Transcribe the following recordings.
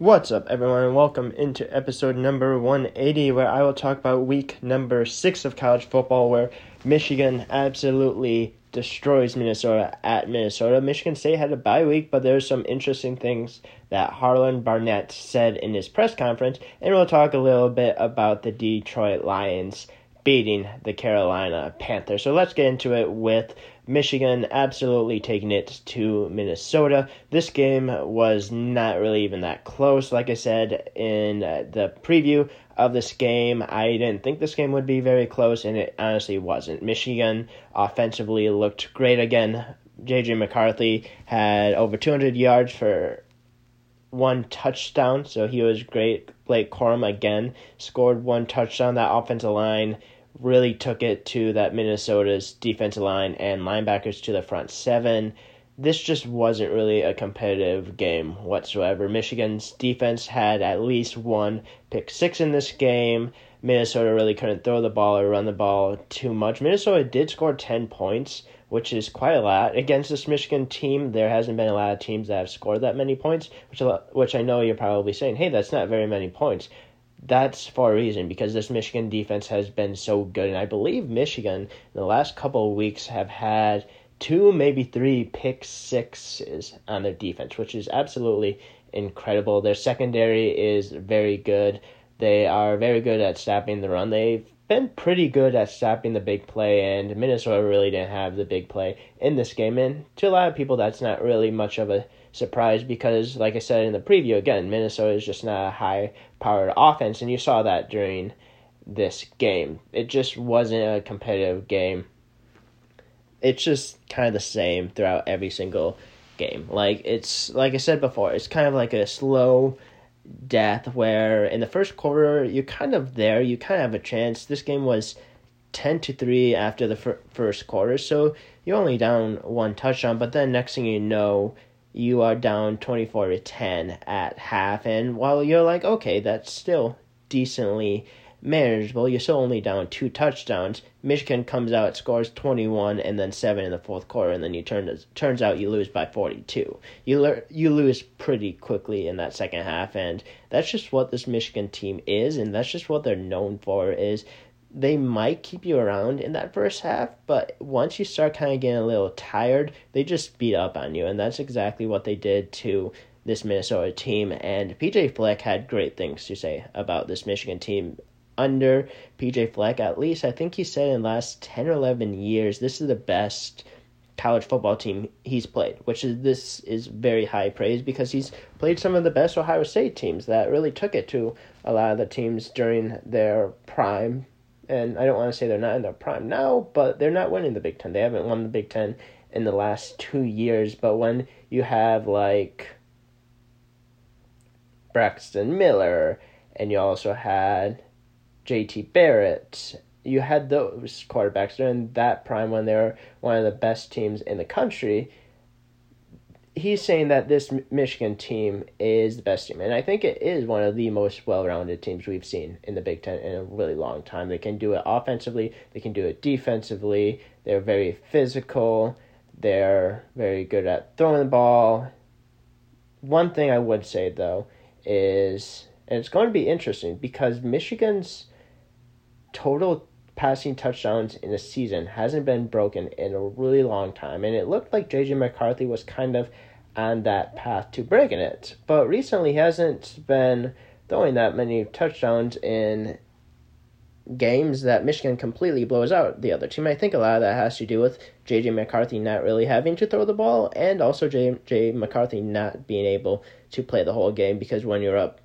What's up, everyone, and welcome into episode number 180, where I will talk about week number six of college football, where Michigan absolutely destroys Minnesota at Minnesota. Michigan State had a bye week, but there's some interesting things that Harlan Barnett said in his press conference, and we'll talk a little bit about the Detroit Lions beating the Carolina Panthers. So let's get into it with Michigan absolutely taking it to Minnesota. This game was not really even that close. Like I said in uh, the preview of this game, I didn't think this game would be very close, and it honestly wasn't. Michigan offensively looked great again. JJ McCarthy had over 200 yards for one touchdown, so he was great. Blake Corum again scored one touchdown. That offensive line really took it to that Minnesota's defensive line and linebackers to the front seven. This just wasn't really a competitive game whatsoever. Michigan's defense had at least one pick six in this game. Minnesota really couldn't throw the ball or run the ball too much. Minnesota did score 10 points, which is quite a lot. Against this Michigan team, there hasn't been a lot of teams that have scored that many points, which, which I know you're probably saying, hey, that's not very many points that's for a reason because this Michigan defense has been so good. And I believe Michigan in the last couple of weeks have had two, maybe three pick sixes on their defense, which is absolutely incredible. Their secondary is very good. They are very good at stopping the run. They've been pretty good at stopping the big play, and Minnesota really didn't have the big play in this game. And to a lot of people, that's not really much of a surprise because, like I said in the preview, again, Minnesota is just not a high powered offense, and you saw that during this game. It just wasn't a competitive game. It's just kind of the same throughout every single game. Like it's like I said before, it's kind of like a slow death where in the first quarter you're kind of there, you kind of have a chance. This game was 10 to 3 after the fir- first quarter, so you're only down one touchdown, but then next thing you know, you are down 24 to 10 at half and while you're like okay, that's still decently manageable. You're still only down two touchdowns. Michigan comes out, scores 21, and then seven in the fourth quarter, and then you turn turns out you lose by 42. You le- you lose pretty quickly in that second half, and that's just what this Michigan team is, and that's just what they're known for. Is they might keep you around in that first half, but once you start kind of getting a little tired, they just beat up on you, and that's exactly what they did to this Minnesota team. And PJ Fleck had great things to say about this Michigan team under PJ Fleck, at least I think he said in the last 10 or 11 years, this is the best college football team he's played, which is this is very high praise because he's played some of the best Ohio State teams that really took it to a lot of the teams during their prime. And I don't want to say they're not in their prime now, but they're not winning the Big Ten. They haven't won the Big Ten in the last two years. But when you have like Braxton Miller, and you also had JT Barrett. You had those quarterbacks during that prime when they were one of the best teams in the country. He's saying that this Michigan team is the best team, and I think it is one of the most well-rounded teams we've seen in the Big Ten in a really long time. They can do it offensively, they can do it defensively. They're very physical. They're very good at throwing the ball. One thing I would say though is, and it's going to be interesting because Michigan's total passing touchdowns in a season hasn't been broken in a really long time, and it looked like JJ McCarthy was kind of on that path to breaking it. But recently, he hasn't been throwing that many touchdowns in games that Michigan completely blows out the other team. I think a lot of that has to do with JJ McCarthy not really having to throw the ball, and also JJ McCarthy not being able to play the whole game because when you're up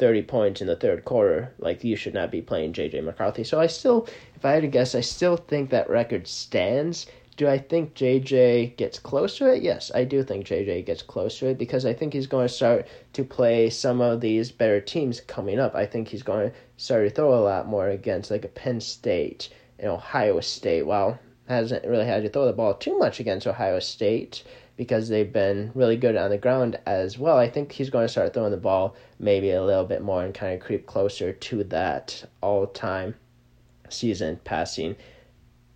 30 points in the third quarter, like you should not be playing JJ McCarthy. So I still, if I had to guess, I still think that record stands. Do I think JJ gets close to it? Yes, I do think JJ gets close to it because I think he's going to start to play some of these better teams coming up. I think he's going to start to throw a lot more against like a Penn State and Ohio State. Well, hasn't really had to throw the ball too much against Ohio State, because they've been really good on the ground as well. I think he's going to start throwing the ball maybe a little bit more and kind of creep closer to that all time season passing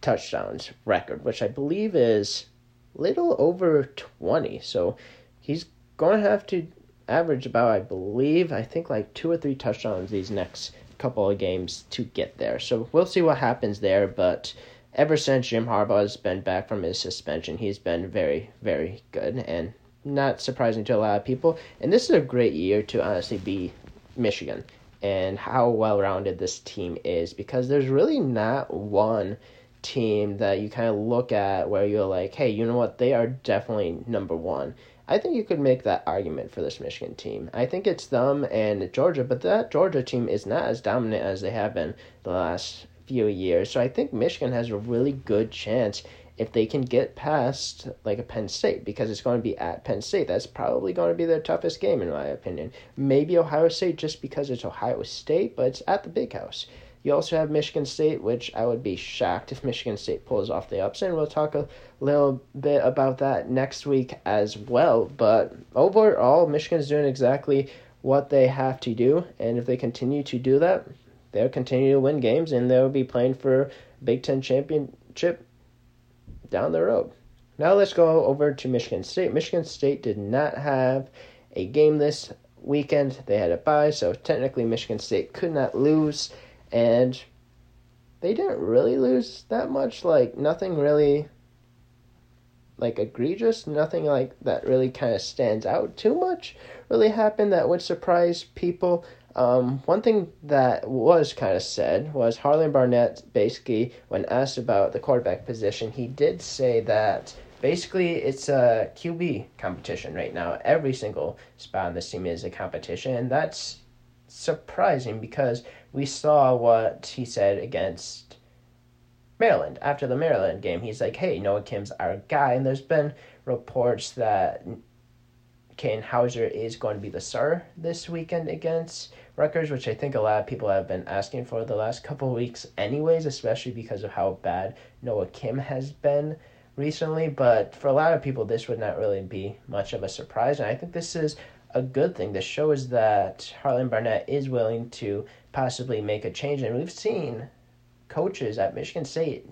touchdowns record, which I believe is little over 20. So he's going to have to average about, I believe, I think like two or three touchdowns these next couple of games to get there. So we'll see what happens there. But ever since Jim Harbaugh has been back from his suspension, he's been very, very good and not surprising to a lot of people. And this is a great year to honestly be Michigan and how well rounded this team is because there's really not one team that you kind of look at where you're like, hey, you know what? They are definitely number one. I think you could make that argument for this Michigan team. I think it's them and Georgia, but that Georgia team is not as dominant as they have been the last few years. So I think Michigan has a really good chance if they can get past like a Penn State because it's going to be at Penn State. That's probably going to be their toughest game in my opinion. Maybe Ohio State just because it's Ohio State, but it's at the Big House. You also have Michigan State, which I would be shocked if Michigan State pulls off the upset. And we'll talk a little bit about that next week as well. But overall, Michigan's doing exactly what they have to do. And if they continue to do that, they'll continue to win games and they'll be playing for Big Ten championship down the road. Now let's go over to Michigan State. Michigan State did not have a game this weekend. They had a bye, so technically Michigan State could not lose and they didn't really lose that much. Like nothing really like egregious, nothing like that really kind of stands out too much really happened that would surprise people. Um, one thing that was kind of said was Harlan Barnett basically, when asked about the quarterback position, he did say that basically it's a QB competition right now. Every single spot on this team is a competition, and that's surprising because we saw what he said against Maryland after the Maryland game. He's like, "Hey, Noah Kim's our guy," and there's been reports that Katin Houser is going to be the star this weekend against Rutgers, which I think a lot of people have been asking for the last couple weeks, anyways, especially because of how bad Noah Kim has been recently. But for a lot of people, this would not really be much of a surprise, and I think this is a good thing. This shows that Harlan Barnett is willing to possibly make a change, and we've seen coaches at Michigan State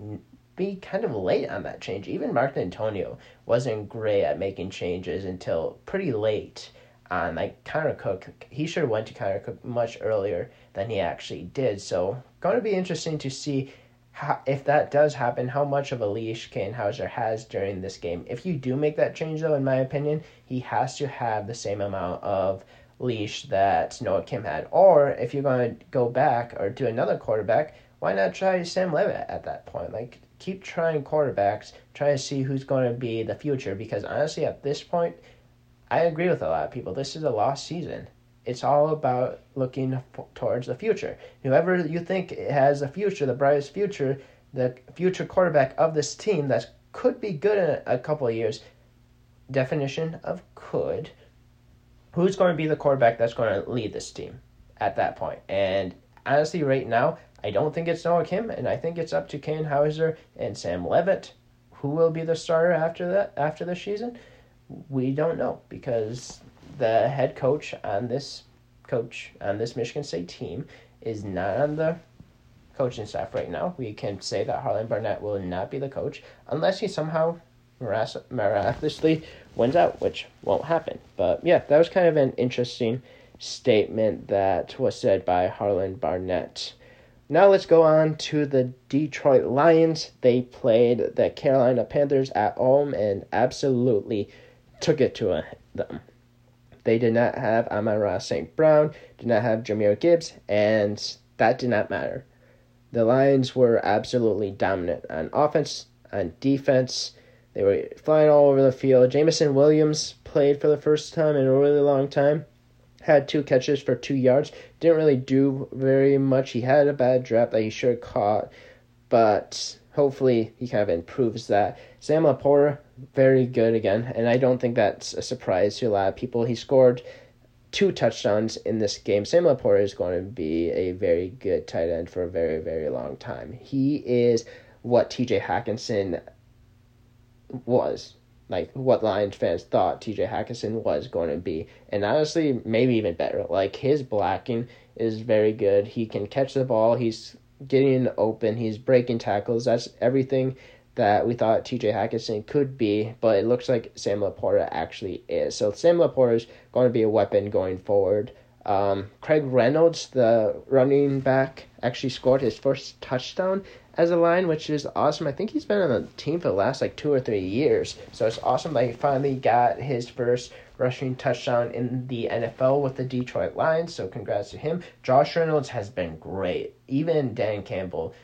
be kind of late on that change. Even Mark Dantonio wasn't great at making changes until pretty late on like Connor Cook. He should have went to Connor Cook much earlier than he actually did. So going to be interesting to see how, if that does happen, how much of a leash Katin Houser has during this game. If you do make that change, though, in my opinion, he has to have the same amount of leash that Noah Kim had. Or if you're going to go back or do another quarterback, why not try Sam Leavitt at that point? Like, keep trying quarterbacks, try to see who's going to be the future. Because honestly, at this point, I agree with a lot of people. This is a lost season. It's all about looking towards the future. Whoever you think has a future, the brightest future, the future quarterback of this team that could be good in a, a couple of years. Definition of could. Who's going to be the quarterback that's going to lead this team at that point? And honestly, right now, I don't think it's Noah Kim, and I think it's up to Katin Houser and Sam Leavitt, Who will be the starter after that after the season? We don't know because the head coach on this coach on this Michigan State team is not on the coaching staff right now. We can say that Harlan Barnett will not be the coach unless he somehow miraculously wins out, which won't happen. But yeah, that was kind of an interesting statement that was said by Harlan Barnett. Now let's go on to the Detroit Lions. They played the Carolina Panthers at home and absolutely took it to them. They did not have Amon-Ra St. Brown, did not have Jahmyr Gibbs, and that did not matter. The Lions were absolutely dominant on offense, on defense. They were flying all over the field. Jameson Williams played for the first time in a really long time. Had two catches for two yards. Didn't really do very much. He had a bad drop that he should have caught, but hopefully he kind of improves that. Sam LaPorta, very good again, and I don't think that's a surprise to a lot of people. He scored two touchdowns in this game. Sam LaPorta is going to be a very good tight end for a very, very long time. He is what TJ Hockenson was. Like what Lions fans thought TJ Hockenson was going to be. And honestly, maybe even better. Like his blocking is very good. He can catch the ball. He's getting open. He's breaking tackles. That's everything that we thought TJ Hockenson could be, but it looks like Sam LaPorta actually is. So Sam LaPorta is going to be a weapon going forward. Um, Craig Reynolds, the running back, actually scored his first touchdown as a line, which is awesome. I think he's been on the team for the last like two or three years. So it's awesome that he finally got his first rushing touchdown in the NFL with the Detroit Lions. So congrats to him. Josh Reynolds has been great. Even Dan Campbell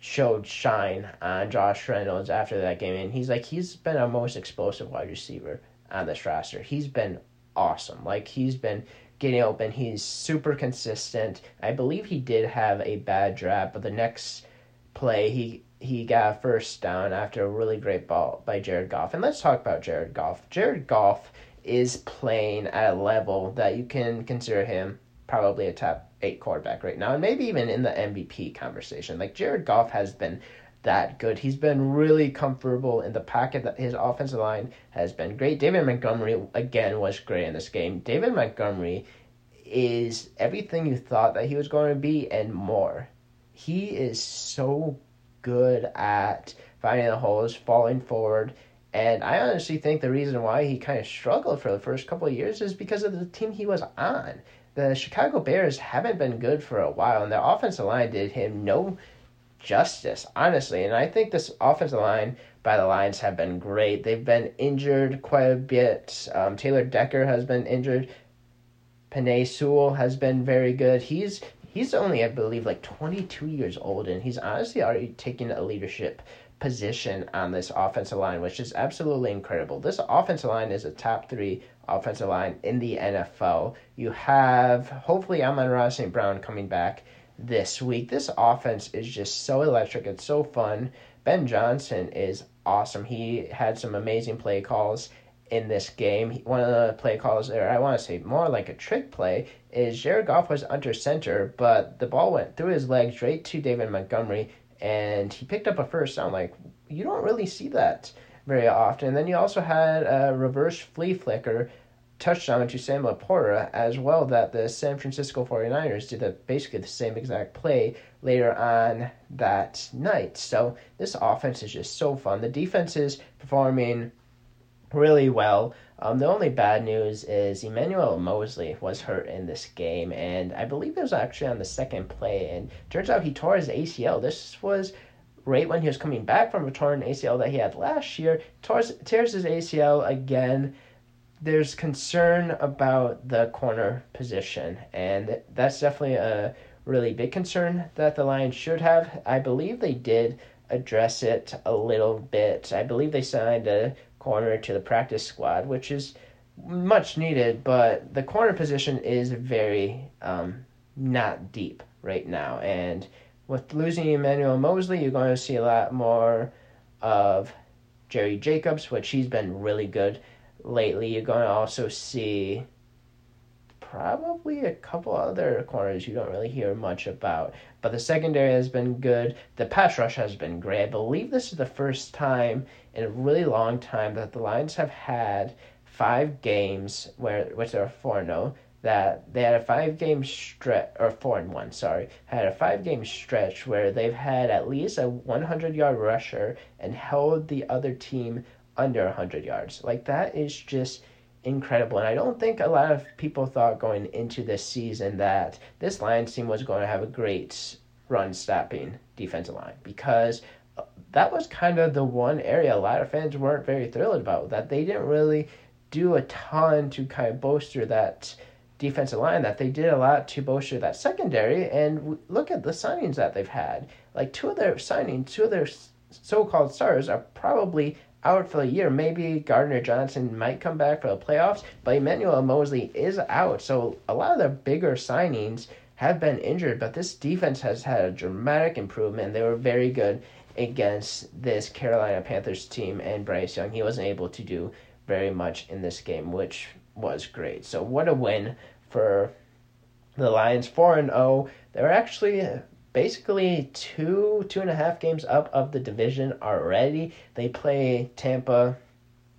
showed shine on Josh Reynolds after that game, and he's like he's been our most explosive wide receiver on this roster. He's been awesome. Like he's been getting open. He's super consistent. I believe he did have a bad draft, but the next play he he got a first down after a really great ball by Jared Goff. And let's talk about Jared Goff. Jared Goff is playing at a level that you can consider him probably a top eight quarterback right now, and maybe even in the MVP conversation. Like Jared Goff has been that good. He's been really comfortable in the pocket. That his offensive line has been great. David Montgomery again was great in this game. David Montgomery is everything you thought that he was going to be and more. He is so good at finding the holes, falling forward, and I honestly think the reason why he kind of struggled for the first couple of years is because of the team he was on. The Chicago Bears haven't been good for a while, and the offensive line did him no justice, honestly. And I think this offensive line by the Lions have been great. They've been injured quite a bit. Um, Taylor Decker has been injured. Penei Sewell has been very good. He's he's only, I believe, like 22 years old, and he's honestly already taken a leadership position on this offensive line, which is absolutely incredible. This offensive line is a top three offensive line in the NFL. You have hopefully Amon-Ra St. Brown coming back this week. This offense is just so electric. It's so fun. Ben Johnson is awesome. He had some amazing play calls in this game. One of the play calls, or I want to say more like a trick play, is Jared Goff was under center, but the ball went through his legs straight to David Montgomery, and he picked up a first down. Like, you don't really see that very often. And then you also had a reverse flea flicker touchdown to Sam LaPorta as well that the San Francisco 49ers did a, basically the same exact play later on that night. So this offense is just so fun. The defense is performing really well. Um, the only bad news is Emmanuel Moseley was hurt in this game, and I believe it was actually on the second play. And turns out he tore his ACL. This was right when he was coming back from a torn ACL that he had last year. Tears, tears his ACL again. There's concern about the corner position, and that's definitely a really big concern that the Lions should have. I believe they did address it a little bit. I believe they signed a corner to the practice squad, which is much needed, but the corner position is very um, not deep right now. And with losing Emmanuel Moseley, you're going to see a lot more of Jerry Jacobs, which he's been really good lately. You're going to also see probably a couple other corners you don't really hear much about. But the secondary has been good. The pass rush has been great. I believe this is the first time in a really long time that the Lions have had five games where which are four no oh, that they had a five game stretch or four and one sorry had a five game stretch where they've had at least a 100 yard rusher and held the other team under 100 yards like that is just incredible. And I don't think a lot of people thought going into this season that this Lions team was going to have a great run stopping defensive line because uh, that was kind of the one area a lot of fans weren't very thrilled about. That they didn't really do a ton to kind of bolster that defensive line, that they did a lot to bolster that secondary. And look at the signings that they've had. Like two of their signings, two of their so called stars are probably out for the year. Maybe Gardner Johnson might come back for the playoffs, but Emmanuel Moseley is out. So a lot of the bigger signings have been injured, but this defense has had a dramatic improvement. They were very good against this Carolina Panthers team and Bryce Young. He wasn't able to do very much in this game, which was great. So what a win for the Lions, four and zero. Oh. They're actually basically two two and a half games up of the division already. They play Tampa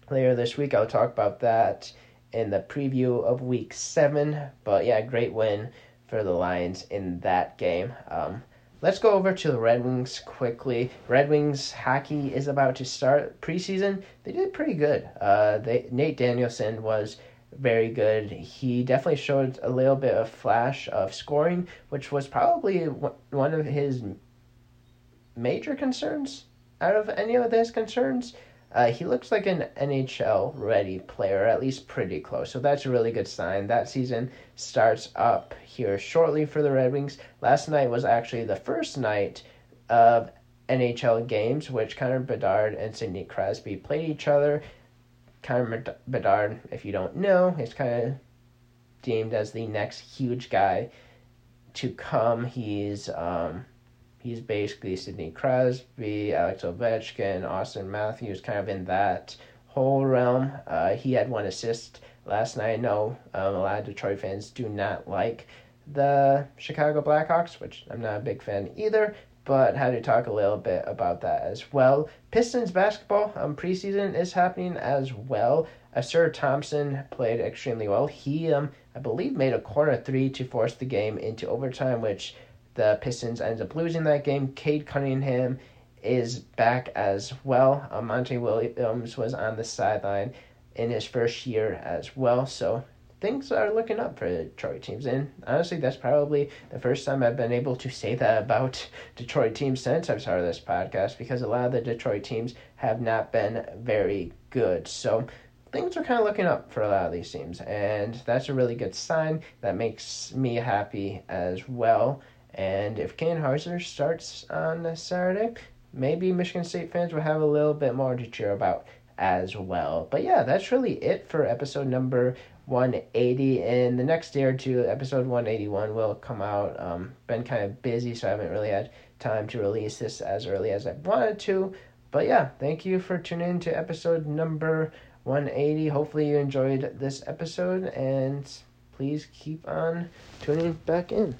later this week. I'll talk about that in the preview of Week Seven. But yeah, great win for the Lions in that game. Um, let's go over to the Red Wings quickly. Red Wings hockey is about to start preseason. They did pretty good. Uh, they Nate Danielson was very good. He definitely showed a little bit of flash of scoring, which was probably one of his major concerns out of any of his concerns. Uh, he looks like an NHL ready player, at least pretty close. So that's a really good sign. That season starts up here shortly for the Red Wings. Last night was actually the first night of NHL games, which Connor Bedard and Sidney Crosby played each other. Connor Bedard, if you don't know, is kind of deemed as the next huge guy to come. He's um, he's basically Sidney Crosby, Alex Ovechkin, Auston Matthews, kind of in that whole realm. Uh, he had one assist last night. I know um, a lot of Detroit fans do not like the Chicago Blackhawks, which I'm not a big fan either, but had to talk a little bit about that as well. Pistons basketball um, preseason is happening as well. Ausar Thompson played extremely well. He, um, I believe, made a corner three to force the game into overtime, which the Pistons ends up losing that game. Cade Cunningham is back as well. Uh, Monty Williams was on the sideline in his first year as well. So things are looking up for Detroit teams. And honestly, that's probably the first time I've been able to say that about Detroit teams since I've started this podcast because a lot of the Detroit teams have not been very good. So things are kind of looking up for a lot of these teams. And that's a really good sign. That makes me happy as well. And if Katin Houser starts on Saturday, maybe Michigan State fans will have a little bit more to cheer about as well. But yeah, that's really it for episode number 180. In the next day or two, episode 181 will come out. Um, been kind of busy, so I haven't really had time to release this as early as I wanted to. But yeah, thank you for tuning in to episode number 180. Hopefully, you enjoyed this episode, and please keep on tuning back in.